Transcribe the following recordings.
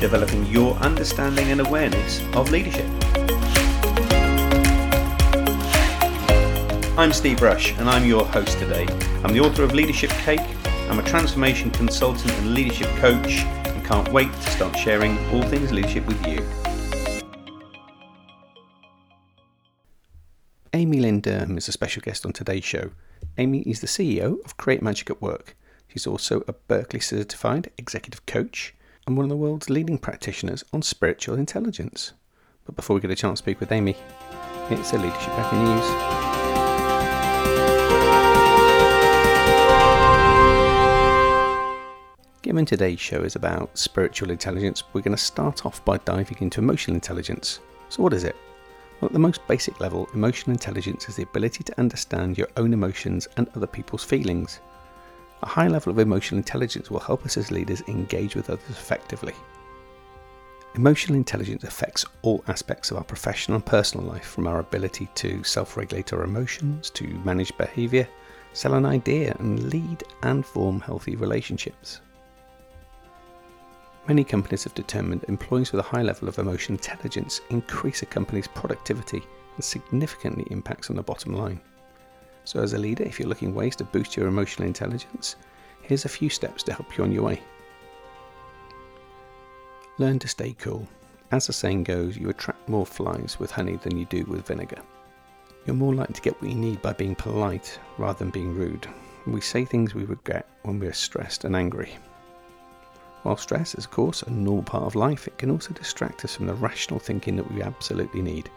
developing your understanding and awareness of leadership. I'm Steve Rush, and I'm your host today. I'm the author of Leadership Cake, I'm a transformation consultant and leadership coach, and can't wait to start sharing all things leadership with you. Amy Lynn Durham is a special guest on today's show. Amy is the CEO of Create Magic at Work. She's also a Berkeley certified executive coach and one of the world's leading practitioners on spiritual intelligence. But before we get a chance to speak with Amy, it's a Leadership Hacker News. Given today's show is about spiritual intelligence, we're going to start off by diving into emotional intelligence. So, what is it? Well, at the most basic level, emotional intelligence is the ability to understand your own emotions and other people's feelings. A high level of emotional intelligence will help us as leaders engage with others effectively. Emotional intelligence affects all aspects of our professional and personal life, from our ability to self regulate our emotions, to manage behaviour, sell an idea, and lead and form healthy relationships. Many companies have determined employees with a high level of emotional intelligence increase a company's productivity and significantly impacts on the bottom line. So, as a leader, if you're looking ways to boost your emotional intelligence, here's a few steps to help you on your way. Learn to stay cool. As the saying goes, you attract more flies with honey than you do with vinegar. You're more likely to get what you need by being polite rather than being rude. We say things we regret when we're stressed and angry. While stress is, of course, a normal part of life, it can also distract us from the rational thinking that we absolutely need.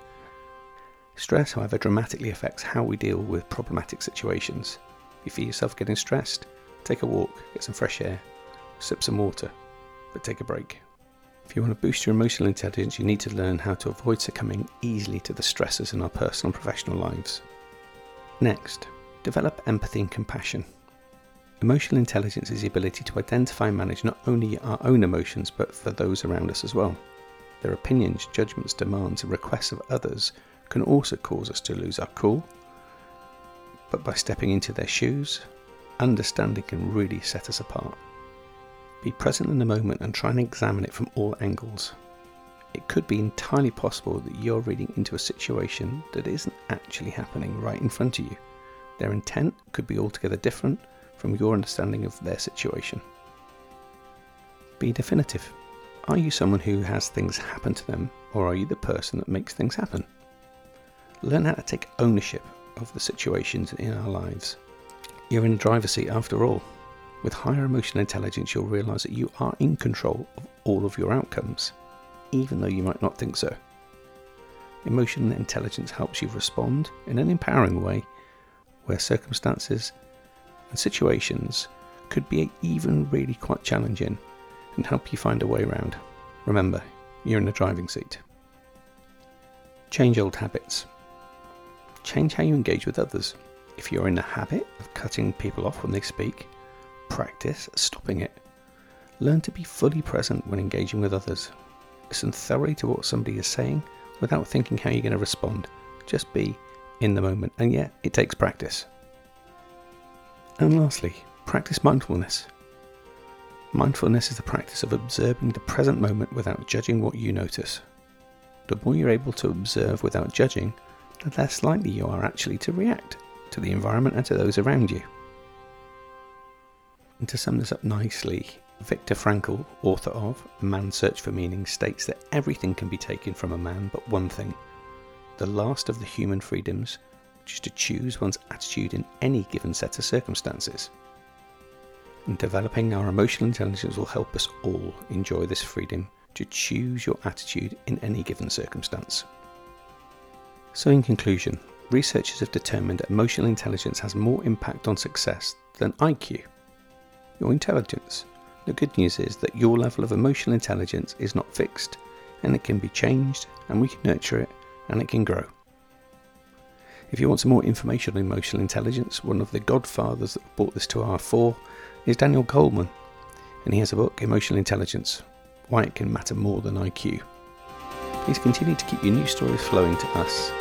Stress, however, dramatically affects how we deal with problematic situations. If you feel yourself getting stressed, take a walk, get some fresh air, sip some water, but take a break. If you want to boost your emotional intelligence, you need to learn how to avoid succumbing easily to the stresses in our personal and professional lives. Next, develop empathy and compassion. Emotional intelligence is the ability to identify and manage not only our own emotions but for those around us as well. Their opinions, judgments, demands, and requests of others can also cause us to lose our cool. But by stepping into their shoes, understanding can really set us apart. Be present in the moment and try and examine it from all angles. It could be entirely possible that you're reading into a situation that isn't actually happening right in front of you. Their intent could be altogether different from your understanding of their situation. Be definitive. Are you someone who has things happen to them, or are you the person that makes things happen? Learn how to take ownership of the situations in our lives. You're in the driver's seat after all. With higher emotional intelligence, you'll realize that you are in control of all of your outcomes, even though you might not think so. Emotional intelligence helps you respond in an empowering way where circumstances and situations could be even really quite challenging and help you find a way around. Remember, you're in the driving seat. Change old habits. Change how you engage with others. If you're in the habit of cutting people off when they speak, practice stopping it. Learn to be fully present when engaging with others. Listen thoroughly to what somebody is saying without thinking how you're going to respond. Just be in the moment, and yet it takes practice. And lastly, practice mindfulness. Mindfulness is the practice of observing the present moment without judging what you notice. The more you're able to observe without judging, the less likely you are actually to react to the environment and to those around you. And to sum this up nicely, Viktor Frankl, author of Man's Search for Meaning, states that everything can be taken from a man but one thing the last of the human freedoms, which is to choose one's attitude in any given set of circumstances. And developing our emotional intelligence will help us all enjoy this freedom to choose your attitude in any given circumstance. So, in conclusion, researchers have determined that emotional intelligence has more impact on success than IQ. Your intelligence, The good news is that your level of emotional intelligence is not fixed, and it can be changed, and we can nurture it, and it can grow. If you want some more information on emotional intelligence, one of the godfathers that brought this to our fore is Daniel Goleman, and he has a book, Emotional Intelligence Why It Can Matter More Than IQ. Please continue to keep your news stories flowing to us.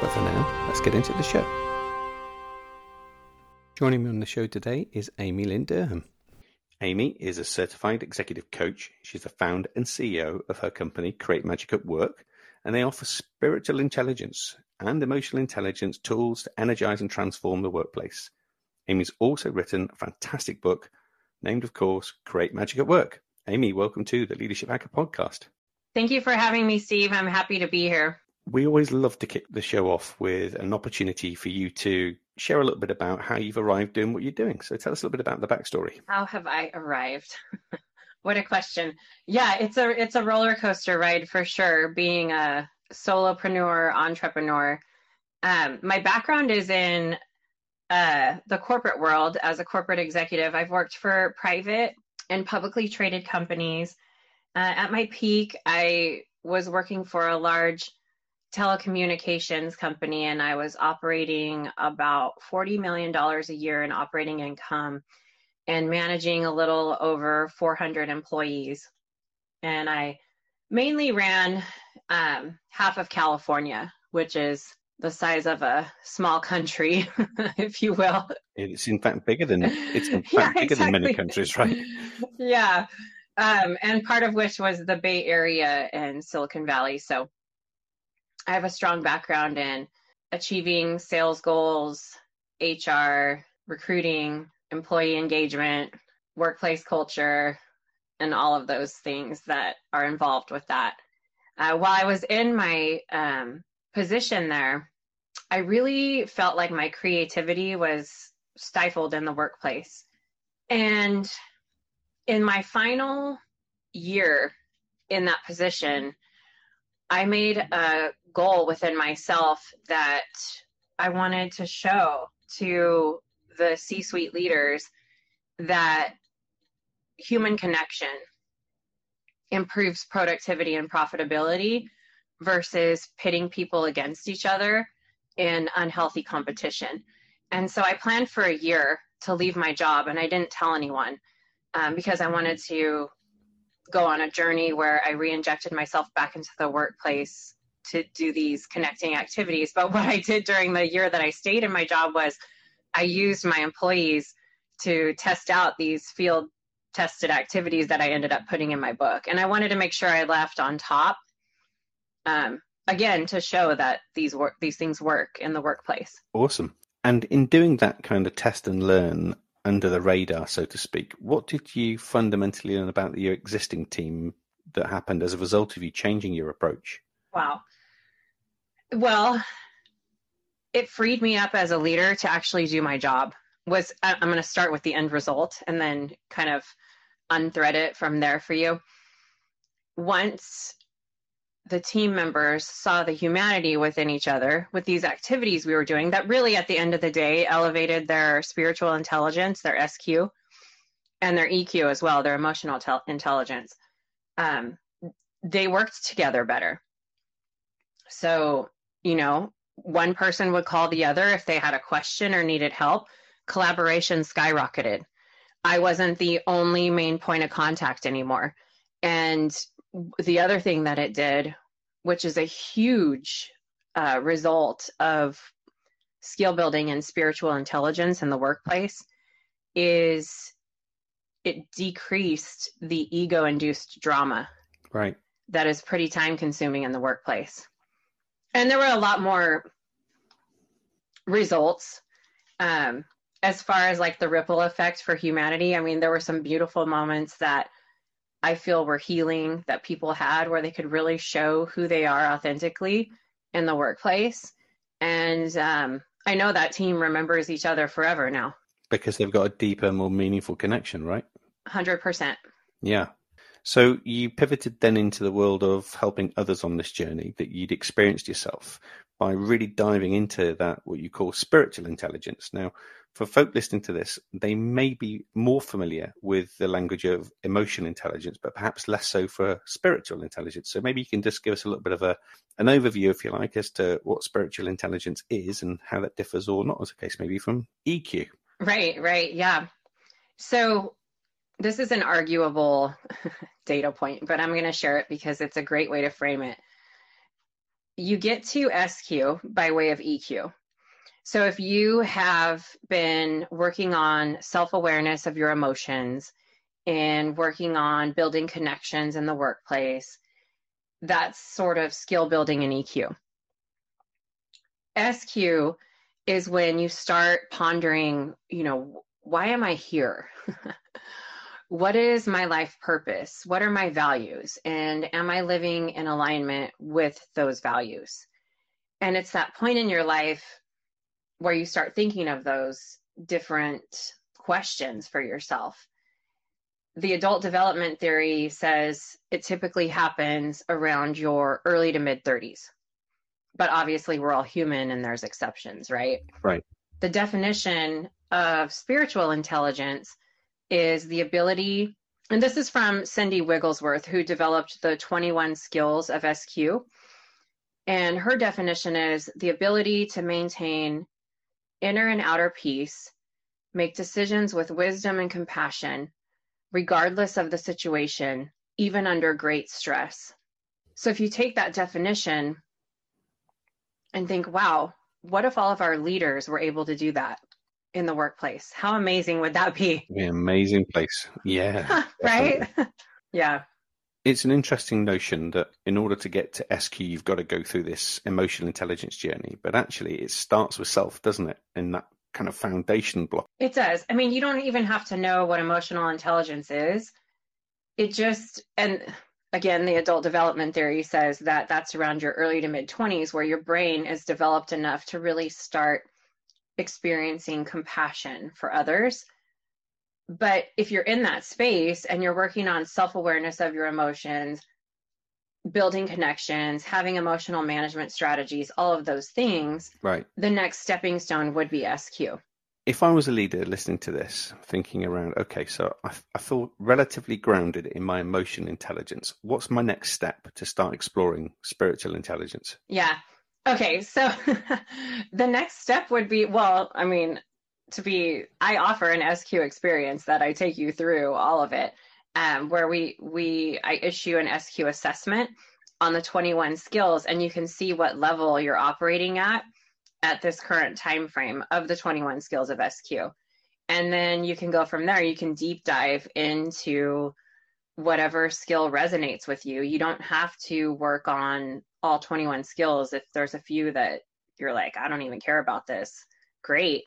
But for now, let's get into the show. Joining me on the show today is Amy Lynn Durham. Amy is a certified executive coach. She's the founder and CEO of her company, Create Magic at Work, and they offer spiritual intelligence and emotional intelligence tools to energize and transform the workplace. Amy's also written a fantastic book named, of course, Create Magic at Work. Amy, welcome to the Leadership Hacker podcast. Thank you for having me, Steve. I'm happy to be here. We always love to kick the show off with an opportunity for you to share a little bit about how you've arrived doing what you're doing. So tell us a little bit about the backstory. How have I arrived? what a question. Yeah, it's a it's a roller coaster ride for sure. Being a solopreneur, entrepreneur. Um, my background is in uh, the corporate world as a corporate executive. I've worked for private and publicly traded companies. Uh, at my peak, I was working for a large telecommunications company and I was operating about $40 million a year in operating income and managing a little over 400 employees. And I mainly ran um, half of California, which is the size of a small country, if you will. It's in fact bigger than it's in fact yeah, bigger exactly. than many countries, right? yeah, um, and part of which was the Bay Area and Silicon Valley. So I have a strong background in achieving sales goals, HR, recruiting, employee engagement, workplace culture, and all of those things that are involved with that. Uh, while I was in my um, position there, I really felt like my creativity was stifled in the workplace. And in my final year in that position, I made a goal within myself that I wanted to show to the C suite leaders that human connection improves productivity and profitability versus pitting people against each other in unhealthy competition. And so I planned for a year to leave my job, and I didn't tell anyone um, because I wanted to go on a journey where I re injected myself back into the workplace to do these connecting activities. But what I did during the year that I stayed in my job was I used my employees to test out these field tested activities that I ended up putting in my book. And I wanted to make sure I left on top. Um, again, to show that these work these things work in the workplace. Awesome. And in doing that kind of test and learn under the radar, so to speak, what did you fundamentally learn about your existing team that happened as a result of you changing your approach? Wow. Well, it freed me up as a leader to actually do my job. Was I'm going to start with the end result and then kind of unthread it from there for you. Once the team members saw the humanity within each other with these activities we were doing that really at the end of the day elevated their spiritual intelligence, their SQ, and their EQ as well, their emotional tel- intelligence. Um, they worked together better. So, you know, one person would call the other if they had a question or needed help. Collaboration skyrocketed. I wasn't the only main point of contact anymore. And the other thing that it did, which is a huge uh, result of skill building and spiritual intelligence in the workplace, is it decreased the ego induced drama. Right. That is pretty time consuming in the workplace. And there were a lot more results. Um, as far as like the ripple effect for humanity, I mean, there were some beautiful moments that I feel were healing that people had where they could really show who they are authentically in the workplace. And um, I know that team remembers each other forever now. Because they've got a deeper, more meaningful connection, right? 100%. Yeah. So you pivoted then into the world of helping others on this journey that you'd experienced yourself. By really diving into that, what you call spiritual intelligence. Now, for folk listening to this, they may be more familiar with the language of emotional intelligence, but perhaps less so for spiritual intelligence. So maybe you can just give us a little bit of a an overview, if you like, as to what spiritual intelligence is and how that differs, or not, as a case maybe from EQ. Right, right, yeah. So this is an arguable data point, but I'm going to share it because it's a great way to frame it. You get to SQ by way of EQ. So if you have been working on self awareness of your emotions and working on building connections in the workplace, that's sort of skill building in EQ. SQ is when you start pondering, you know, why am I here? what is my life purpose? What are my values? And am I living in alignment with those values? And it's that point in your life where you start thinking of those different questions for yourself. The adult development theory says it typically happens around your early to mid 30s. But obviously, we're all human and there's exceptions, right? Right. The definition of spiritual intelligence is the ability, and this is from Cindy Wigglesworth, who developed the 21 skills of SQ. And her definition is the ability to maintain inner and outer peace, make decisions with wisdom and compassion, regardless of the situation, even under great stress. So if you take that definition and think, wow, what if all of our leaders were able to do that in the workplace? How amazing would that be? An amazing place. Yeah. right? yeah. It's an interesting notion that in order to get to SQ, you've got to go through this emotional intelligence journey. But actually, it starts with self, doesn't it? In that kind of foundation block. It does. I mean, you don't even have to know what emotional intelligence is. It just, and again, the adult development theory says that that's around your early to mid 20s where your brain is developed enough to really start experiencing compassion for others but if you're in that space and you're working on self awareness of your emotions, building connections, having emotional management strategies, all of those things, right. The next stepping stone would be SQ. If I was a leader listening to this, thinking around, okay, so I, I feel relatively grounded in my emotion intelligence. What's my next step to start exploring spiritual intelligence? Yeah. Okay, so the next step would be well, I mean, to be i offer an sq experience that i take you through all of it um, where we we i issue an sq assessment on the 21 skills and you can see what level you're operating at at this current time frame of the 21 skills of sq and then you can go from there. You can deep dive into whatever skill resonates with you. You don't have to work on all 21 skills if there's a few that you're like i don't even care about this great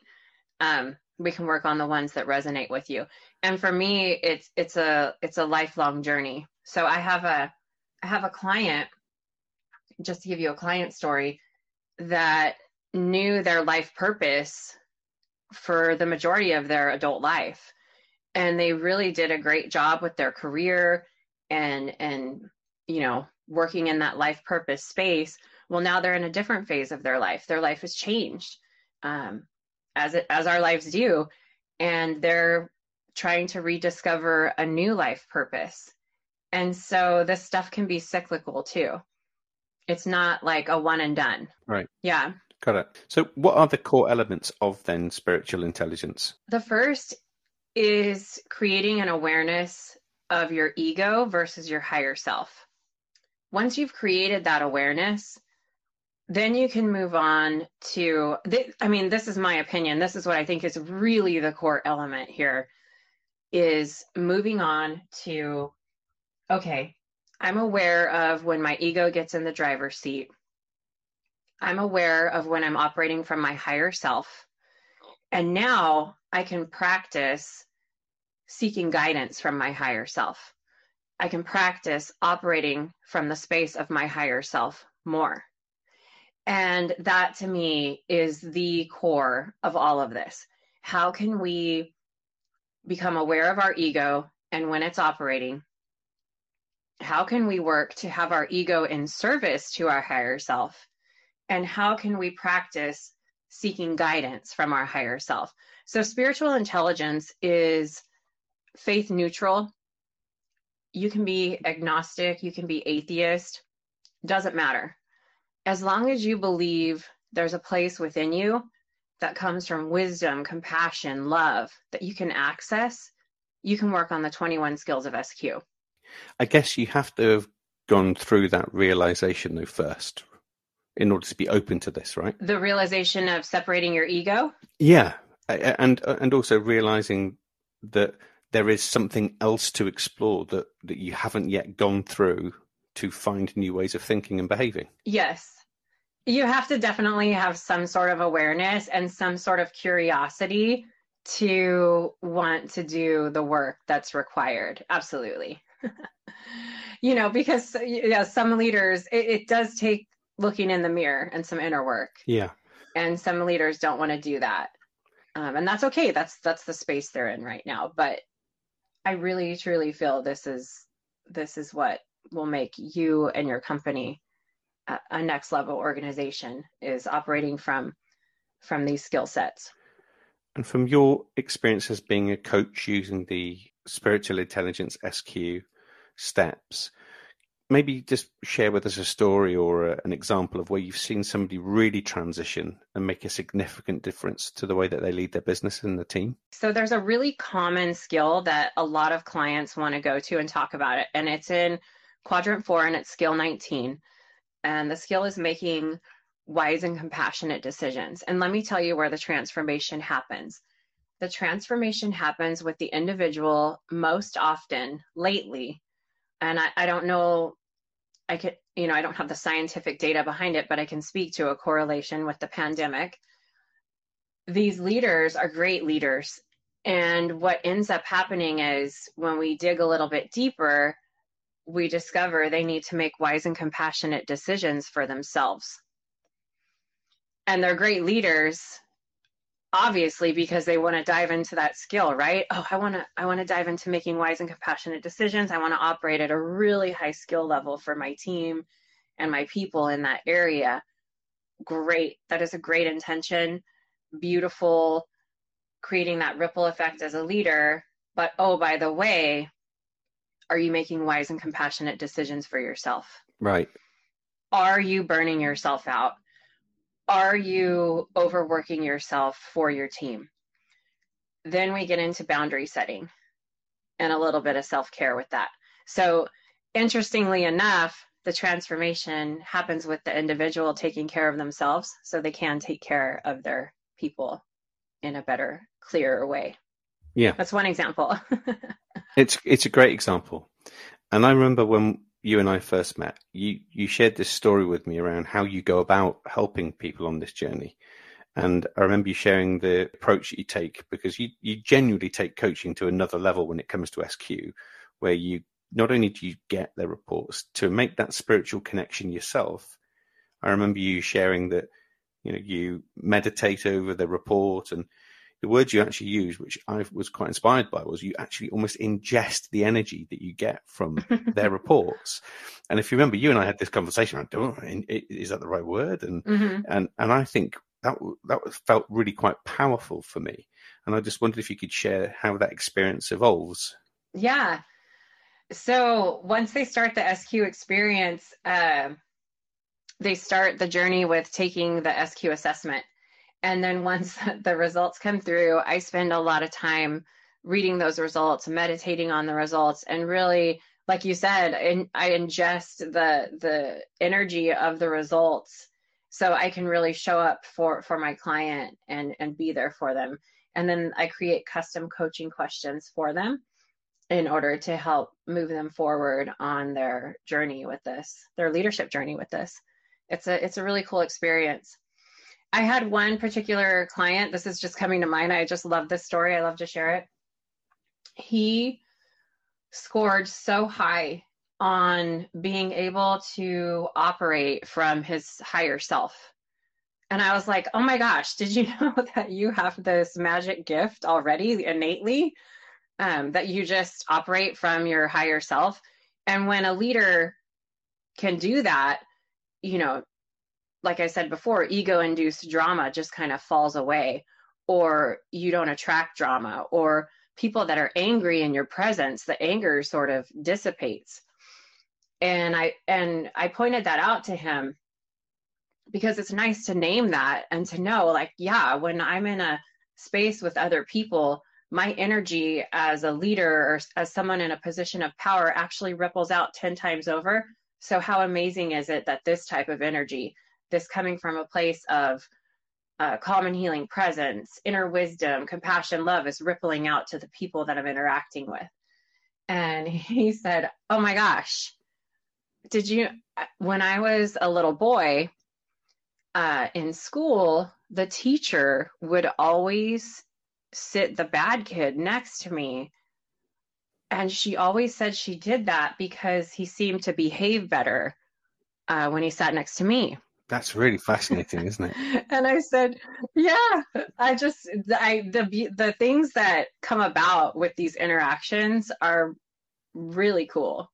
um, we can work on the ones that resonate with you. And for me, it's it's a it's a lifelong journey. So I have a I have a client, just to give you a client story, that knew their life purpose for the majority of their adult life. And they really did a great job with their career and and you know, working in that life purpose space. Well, now they're in a different phase of their life. Their life has changed. Um, as it, as our lives do and they're trying to rediscover a new life purpose and so this stuff can be cyclical too it's not like a one and done right yeah got it so what are the core elements of then spiritual intelligence the first is creating an awareness of your ego versus your higher self once you've created that awareness then you can move on to i mean this is my opinion. This is what i think is really the core element here is moving on to okay i'm aware of when my ego gets in the driver's seat. I'm aware of when i'm operating from my higher self. And now i can practice seeking guidance from my higher self i can practice operating from the space of my higher self more and that to me is the core of all of this. How can we become aware of our ego and when it's operating? How can we work to have our ego in service to our higher self? and how can we practice seeking guidance from our higher self. So, spiritual intelligence is faith neutral. You can be agnostic, you can be atheist, doesn't matter. As long as you believe there's a place within you that comes from wisdom, compassion, love that you can access, you can work on the 21 skills of SQ. I guess you have to have gone through that realization though first in order to be open to this, right? The realization of separating your ego? Yeah. And uh, and also realizing that there is something else to explore that that you haven't yet gone through to find new ways of thinking and behaving. Yes. You have to definitely have some sort of awareness and some sort of curiosity to want to do the work that's required. Absolutely. you know, because yeah, some leaders, it, it does take looking in the mirror and some inner work. Yeah. And some leaders don't want to do that. Um, and that's okay. That's that's the space they're in right now. But I really truly feel this is this is what will make you and your company a, a next level organization is operating from from these skill sets. And from your experience as being a coach using the spiritual intelligence SQ steps, maybe just share with us a story or a, an example of where you've seen somebody really transition and make a significant difference to the way that they lead their business and the team? So, there's a really common skill that a lot of clients want to go to and talk about it, and it's in quadrant four and it's skill 19. And the skill is making wise and compassionate decisions. And let me tell you where the transformation happens. The transformation happens with the individual most often lately. And I, I don't know I could, you know, I don't have the scientific data behind it, but I can speak to a correlation with the pandemic. These leaders are great leaders. And what ends up happening is when we dig a little bit deeper, we discover they need to make wise and compassionate decisions for themselves. And they're great leaders obviously because they want to dive into that skill right? Oh i want to i want to dive into making wise and compassionate decisions. I want to operate at a really high skill level for my team and my people in that area. Great that is a great intention. Beautiful creating that ripple effect as a leader. But oh by the way are you making wise and compassionate decisions for yourself? Right. Are you burning yourself out are you overworking yourself for your team? Then we get into boundary setting and a little bit of self care with that. So, interestingly enough, the transformation happens with the individual taking care of themselves so they can take care of their people in a better, clearer way. Yeah. That's one example. it's it's a great example. And I remember when you and I first met, you you shared this story with me around how you go about helping people on this journey. And I remember you sharing the approach that you take because you, you genuinely take coaching to another level when it comes to SQ, where you not only do you get their reports to make that spiritual connection yourself. I remember you sharing that, you know, you meditate over the report and the words you actually use, which I was quite inspired by, was you actually almost ingest the energy that you get from their reports. And if you remember, you and I had this conversation is that the right word? And mm-hmm. and and I think that that felt really quite powerful for me. And I just wondered if you could share how that experience evolves. Yeah. So once they start the SQ experience, uh, they start the journey with taking the SQ assessment. And then once the results come through, I spend a lot of time reading those results, meditating on the results, and really, like you said, in, I ingest the the energy of the results so I can really show up for for my client and and be there for them. And then I create custom coaching questions for them in order to help move them forward on their journey with this, their leadership journey with this. It's a it's a really cool experience. I had one particular client, this is just coming to mind. I just love this story. I love to share it. He scored so high on being able to operate from his higher self. And I was like, oh my gosh, did you know that you have this magic gift already innately? Um, that you just operate from your higher self. And when a leader can do that, you know, like I said before, ego induced drama just kind of falls away, or you don't attract drama, or people that are angry in your presence, the anger sort of dissipates. And I and I pointed that out to him because it's nice to name that and to know like yeah, when I'm in a space with other people, my energy as a leader or as someone in a position of power actually ripples out 10 times over. So how amazing is it that this type of energy this coming from a place of uh, calm and healing presence, inner wisdom, compassion, love is rippling out to the people that I'm interacting with. And he said, Oh my gosh, did you, when I was a little boy uh, in school, the teacher would always sit the bad kid next to me. And she always said she did that because he seemed to behave better uh, when he sat next to me. That's really fascinating, isn't it? and I said, "Yeah, I just I the the things that come about with these interactions are really cool.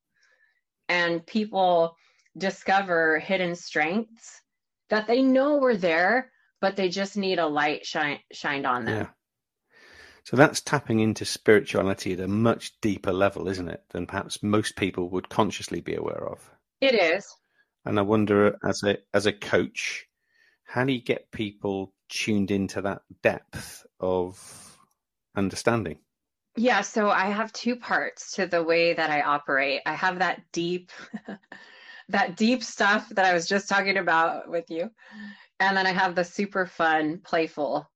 And people discover hidden strengths that they know were there, but they just need a light shine shined on them." Yeah. So that's tapping into spirituality at a much deeper level, isn't it, than perhaps most people would consciously be aware of. It is. And I wonder, as a as a coach, how do you get people tuned into that depth of understanding? Yeah, so I have two parts to the way that I operate. I have that deep that deep stuff that I was just talking about with you. And then I have the super fun, playful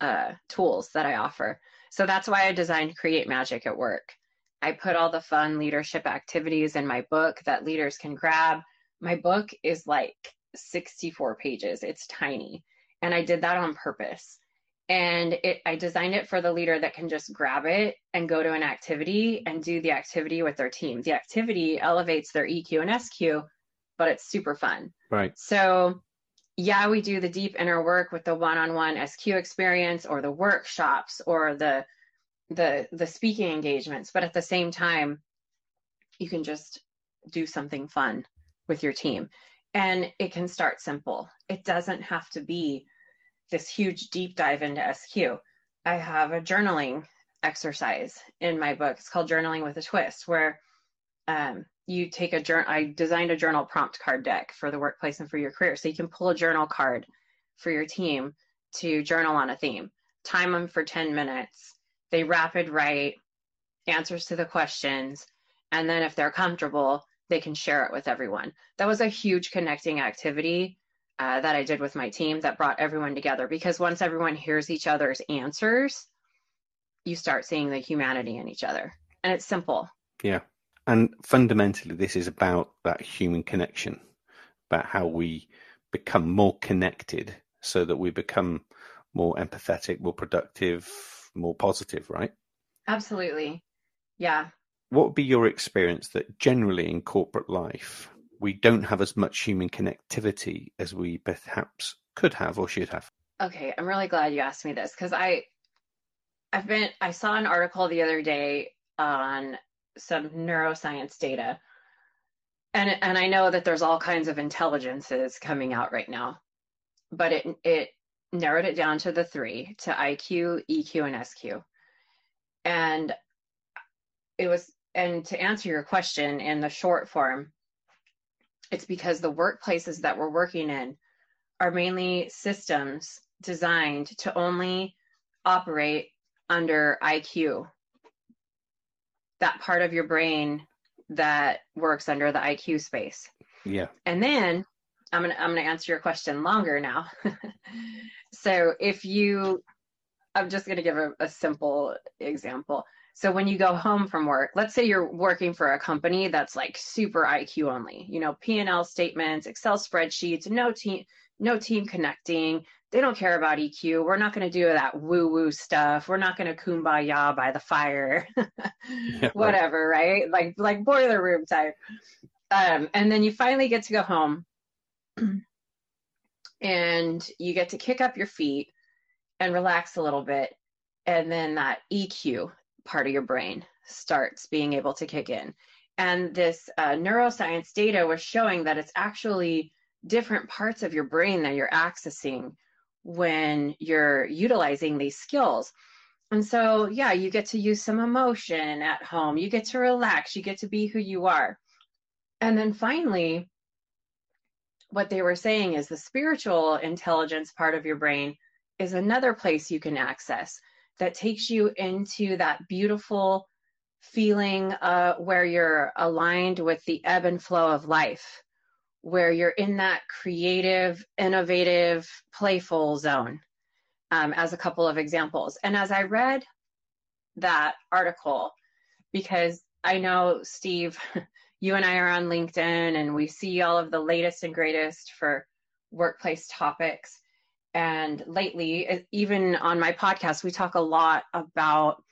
uh, tools that I offer. So that's why I designed Create Magic at Work. I put all the fun leadership activities in my book that leaders can grab my book is like 64 pages. It's tiny. And I did that on purpose. And it I designed it for the leader that can just grab it and go to an activity and do the activity with their team. The activity elevates their EQ and SQ, but it's super fun. Right. So yeah, we do the deep inner work with the one-on-one SQ experience or the workshops or the the the speaking engagements, but at the same time, you can just do something fun with your team. And it can start simple. It doesn't have to be this huge deep dive into SQ. I have a journaling exercise in my book. It's called Journaling with a Twist, where um, you take a journal. I designed a journal prompt card deck for the workplace and for your career. So you can pull a journal card for your team to journal on a theme. Time them for 10 minutes. They rapid write answers to the questions. And then if they're comfortable, they can share it with everyone. That was a huge connecting activity uh, that I did with my team that brought everyone together because once everyone hears each other's answers, you start seeing the humanity in each other. And it's simple. Yeah. And fundamentally, this is about that human connection, about how we become more connected so that we become more empathetic, more productive, more positive, right? Absolutely. Yeah what would be your experience that generally in corporate life we don't have as much human connectivity as we perhaps could have or should have? Okay, I'm really glad you asked me this because I I've been I saw an article the other day on some neuroscience data. And and I know that there's all kinds of intelligences coming out right now. But it it narrowed it down to the three to IQ, EQ, and SQ. And it was and to answer your question in the short form, it's because the workplaces that we're working in are mainly systems designed to only operate under IQ. That part of your brain that works under the IQ space. Yeah. And then I'm gonna I'm gonna answer your question longer now. so if you I'm just gonna give a, a simple example. So when you go home from work, let's say you're working for a company that's like super IQ only, you know, P&L statements, Excel spreadsheets, no team no team connecting. They don't care about EQ. We're not going to do that woo woo stuff. We're not going to kumbaya by the fire. yeah, Whatever, right. right? Like like boiler room type. Um, and then you finally get to go home and you get to kick up your feet and relax a little bit and then that EQ, part of your brain starts being able to kick in. And this uh, neuroscience data was showing that it's actually different parts of your brain that you're accessing when you're utilizing these skills. And so, yeah, you get to use some emotion at home. You get to relax. You get to be who you are. And then finally, what they were saying is the spiritual intelligence part of your brain is another place you can access that takes you into that beautiful feeling uh, where you're aligned with the ebb and flow of life, where you're in that creative, innovative, playful zone, um, as a couple of examples. And as I read that article, because I know, Steve, you and I are on LinkedIn and we see all of the latest and greatest for workplace topics. And lately, even on my podcast, we talk a lot about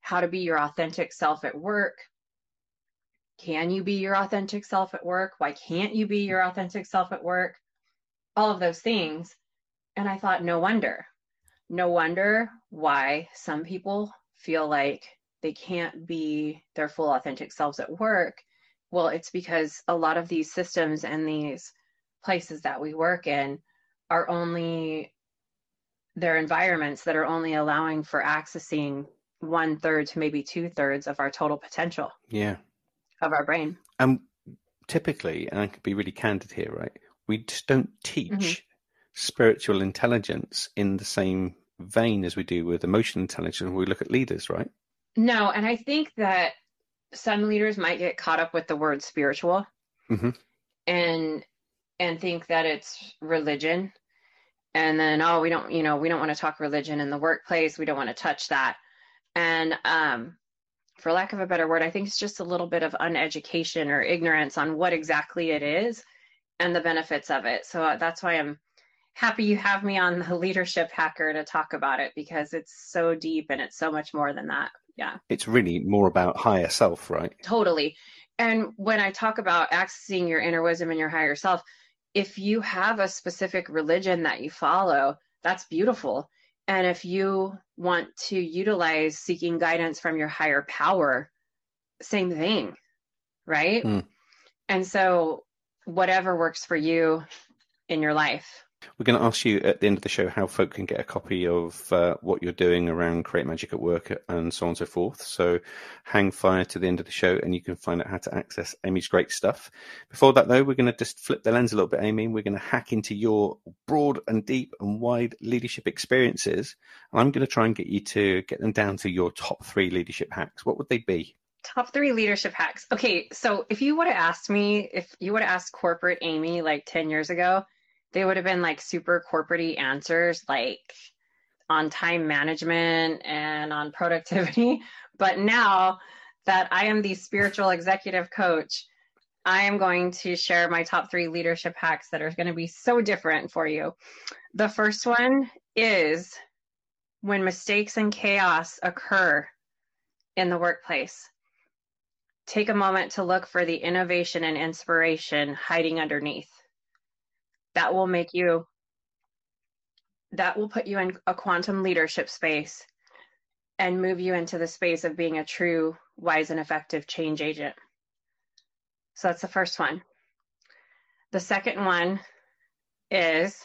how to be your authentic self at work. Can you be your authentic self at work? Why can't you be your authentic self at work? All of those things. And I thought, no wonder. No wonder why some people feel like they can't be their full authentic selves at work. Well, it's because a lot of these systems and these places that we work in are only their environments that are only allowing for accessing one third to maybe two thirds of our total potential. Yeah. Of our brain. And typically, and I can be really candid here, right? We just don't teach mm-hmm. spiritual intelligence in the same vein as we do with emotional intelligence when we look at leaders, right? No, and I think that some leaders might get caught up with the word spiritual mm-hmm. and and think that it's religion and then oh we don't you know we don't want to talk religion in the workplace we don't want to touch that and um, for lack of a better word, I think it's just a little bit of uneducation or ignorance on what exactly it is and the benefits of it. So uh, that's why I'm happy you have me on the leadership hacker to talk about it because it's so deep and it's so much more than that. Yeah. It's really more about higher self, right? Totally. And when I talk about accessing your inner wisdom and your higher self, if you have a specific religion that you follow, that's beautiful. And if you want to utilize seeking guidance from your higher power, same thing, right? Mm. And so, whatever works for you in your life. We're going to ask you at the end of the show how folk can get a copy of uh, what you're doing around Create Magic at Work and so on and so forth. So hang fire to the end of the show and you can find out how to access Amy's great stuff. Before that, though, we're going to just flip the lens a little bit, Amy. We're going to hack into your broad and deep and wide leadership experiences. And I'm going to try and get you to get them down to your top three leadership hacks. What would they be? Top three leadership hacks. Okay, so if you would have asked me, if you would have asked corporate Amy like 10 years ago, they would have been like super corporate answers like on time management and on productivity. But now that I am the spiritual executive coach, I am going to share my top three leadership hacks that are going to be so different for you. The first one is when mistakes and chaos occur in the workplace, take a moment to look for the innovation and inspiration hiding underneath that will make you that will put you in a quantum leadership space and move you into the space of being a true wise and effective change agent. So that's the first one. The second one is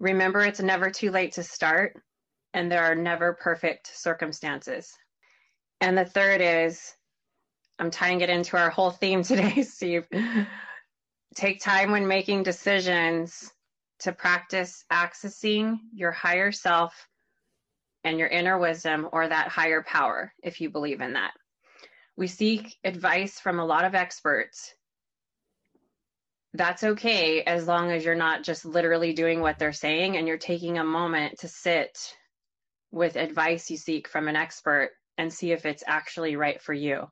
remember it's never too late to start and there are never perfect circumstances. And the third is i'm tying it into our whole theme today steve Take time when making decisions to practice accessing your higher self and your inner wisdom or that higher power, if you believe in that. We seek advice from a lot of experts. That's okay as long as you're not just literally doing what they're saying and you're taking a moment to sit with advice you seek from an expert and see if it's actually right for you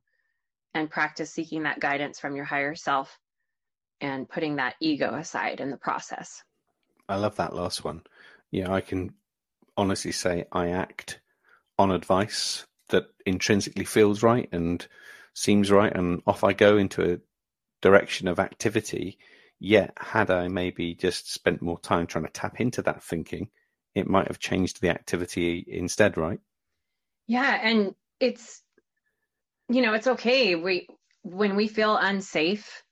and practice seeking that guidance from your higher self and putting that ego aside in the process. I love that last one. Yeah, I can honestly say I act on advice that intrinsically feels right and seems right, and off I go into a direction of activity. Yet, had I maybe just spent more time trying to tap into that thinking, it might have changed the activity instead, right? Yeah, and it's you know, it's okay. We when we feel unsafe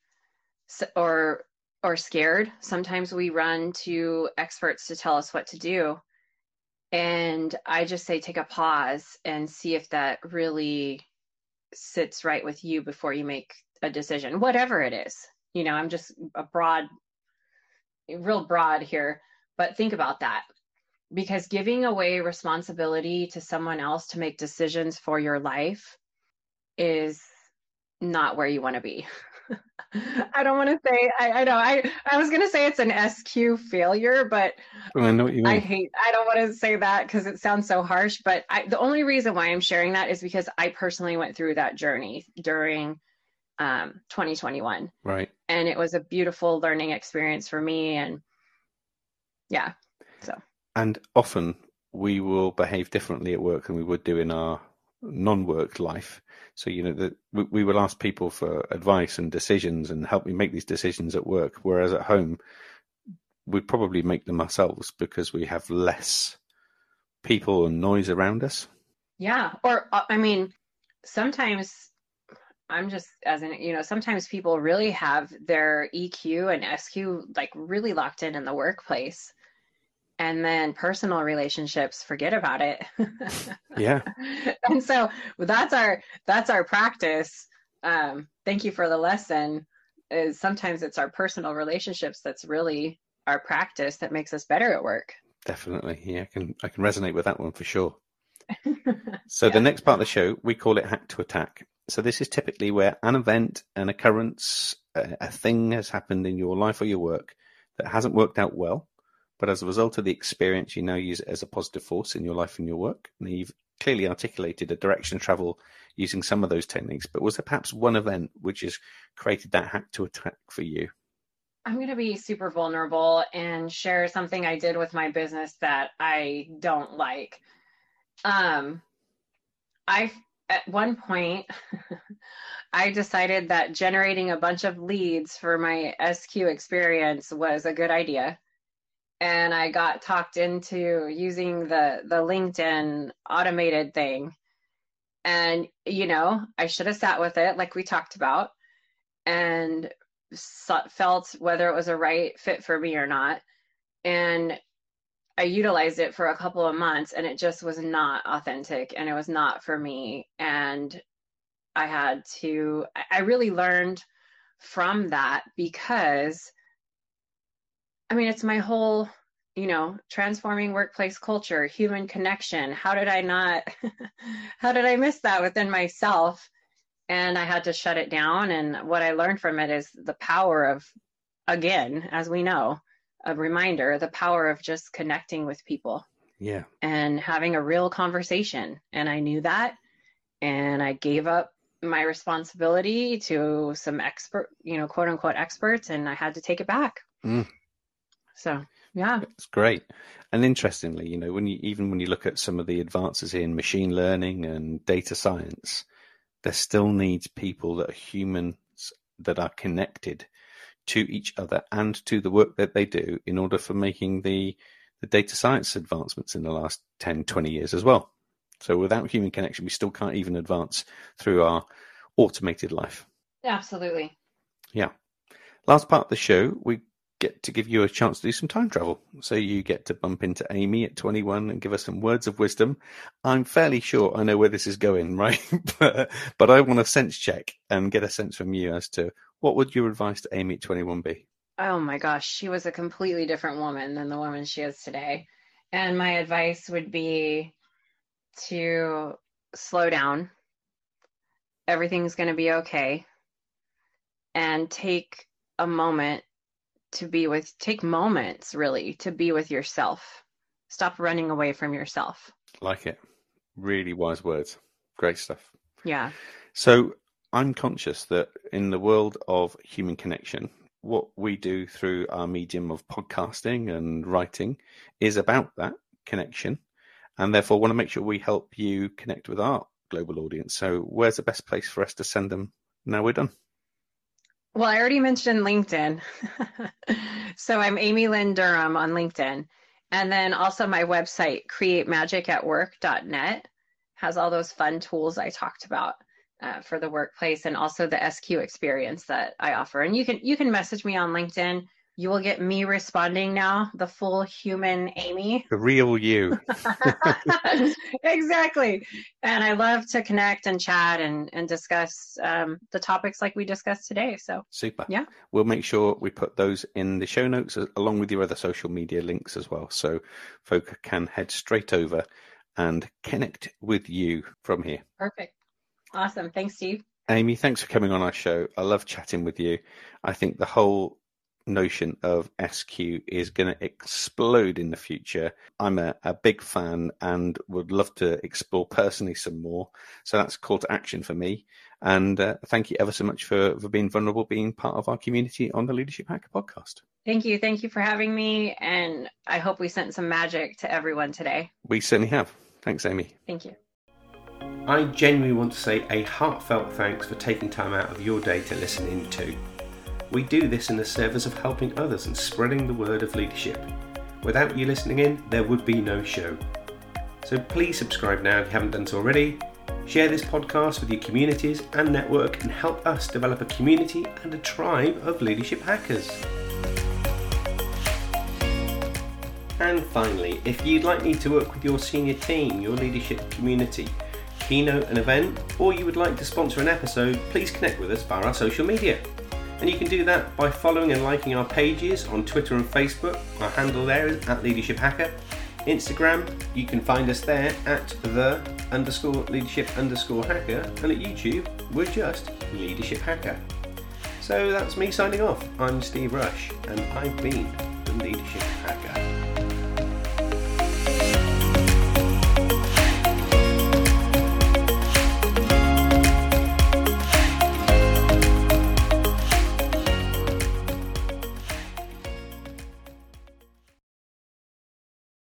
or or scared. Sometimes we run to experts to tell us what to do. And I just say take a pause and see if that really sits right with you before you make a decision, whatever it is. You know, I'm just a broad, real broad here, but think about that because giving away responsibility to someone else to make decisions for your life is not where you want to be. I don't want to say I, I know I I was gonna say it's an SQ failure, but I know what you mean. I hate I don't want to say that because it sounds so harsh. But I, the only reason why I'm sharing that is because I personally went through that journey during um, 2021. Right. And it was a beautiful learning experience for me, and yeah, so. And often we will behave differently at work than we would do in our non-work life. So you know that we, we will ask people for advice and decisions and help me make these decisions at work, whereas at home we probably make them ourselves because we have less people and noise around us. Yeah, or uh, I mean, sometimes I'm just as in you know sometimes people really have their EQ and SQ like really locked in in the workplace and then personal relationships forget about it. Yeah. And so that's our that's our practice. Um thank you for the lesson. Is sometimes it's our personal relationships that's really our practice that makes us better at work. Definitely. Yeah i can i can resonate with that one for sure. So yeah. the next part of the show we call it hack to attack. So this is typically where an event an occurrence a, a thing has happened in your life or your work that hasn't worked out well but as a result of the experience, you now use it as a positive force in your life and your work. And you've clearly articulated a direction of travel using some of those techniques. But was there perhaps one event which has created that hack to attack for you? I'm going to be super vulnerable and share something I did with my business that I don't like. Um, I at one point I decided that generating a bunch of leads for my SQ experience was a good idea and I got talked into using the the LinkedIn automated thing. And you know, I should have sat with it like we talked about and felt whether it was a right fit for me or not. And I utilized it for a couple of months and it just was not authentic and it was not for me. And I had to, I really learned from that because I mean, it's my whole, you know, transforming workplace culture, human connection. How did I not, how did I miss that within myself? And I had to shut it down. And what I learned from it is the power of, again, as we know, a reminder, the power of just connecting with people. Yeah. And having a real conversation. And I knew that. And I gave up my responsibility to some expert, you know, quote unquote experts, and I had to take it back. Mm. So yeah, it's great. And interestingly, you know, when you even when you look at some of the advances in machine learning and data science, there still needs people that are humans that are connected to each other and to the work that they do in order for making the the data science advancements in the last 10 20 years as well. So without human connection we still can't even advance through our automated life. Absolutely. Yeah. Last part of the show we get to give you a chance to do some time travel. So you get to bump into Amy at 21 and give us some words of wisdom. I'm fairly sure I know where this is going, right? but, but I want a sense check and get a sense from you as to what would your advice to Amy at 21 be? Oh my gosh, she was a completely different woman than the woman she is today. And my advice would be to slow down. Everything's going to be okay. And take a moment to be with take moments really to be with yourself. Stop running away from yourself. Like it. Really wise words. Great stuff. Yeah. So i'm conscious that in the world of human connection what we do through our medium of podcasting and writing is about that connection. And therefore want to make sure we help you connect with our global audience. So where's the best place for us to send them? Now we're done well, I already mentioned LinkedIn. so I'm Amy Lynn Durham on LinkedIn. And then also my website, createmagicatwork.net, has all those fun tools I talked about. uh, for the workplace and also the SQ experience that I offer. And you can you can message me on LinkedIn. You will get me responding now, the full human Amy. The real you. exactly. And I love to connect and chat and, and discuss um, the topics like we discussed today. So super. Yeah. We'll make sure we put those in the show notes along with your other social media links as well. So folk can head straight over and connect with you from here. Perfect. Awesome. Thanks, Steve. Amy, thanks for coming on our show. I love chatting with you. I think the whole notion of SQ is going to explode in the future. I'm a, a, big fan and would love to explore personally some more. So that's call to action for me. And uh, thank you ever so much for, for being vulnerable, being part of our community on the Leadership Hacker podcast. Thank you. Thank you for having me. And I hope we sent some magic to everyone today. We certainly have. Thanks, Amy. Thank you. I genuinely want to say a heartfelt thanks for taking time out of your day to listen in to. We do this in the service of helping others and spreading the word of leadership. Without you listening in, there would be no show. So please subscribe now if you haven't done so already. Share this podcast with your communities and network and help us develop a community and a tribe of leadership hackers. And finally, if you'd like me to work with your senior team, your leadership community, keynote an event, or you would like to sponsor an episode, please connect with us via our social media. And you can do that by following and liking our pages on Twitter and Facebook. Our handle there is at Leadership Hacker. Instagram, you can find us there at the underscore leadership underscore hacker. And at YouTube, we're just Leadership Hacker. So that's me signing off. I'm Steve Rush, and I've been the Leadership Hacker.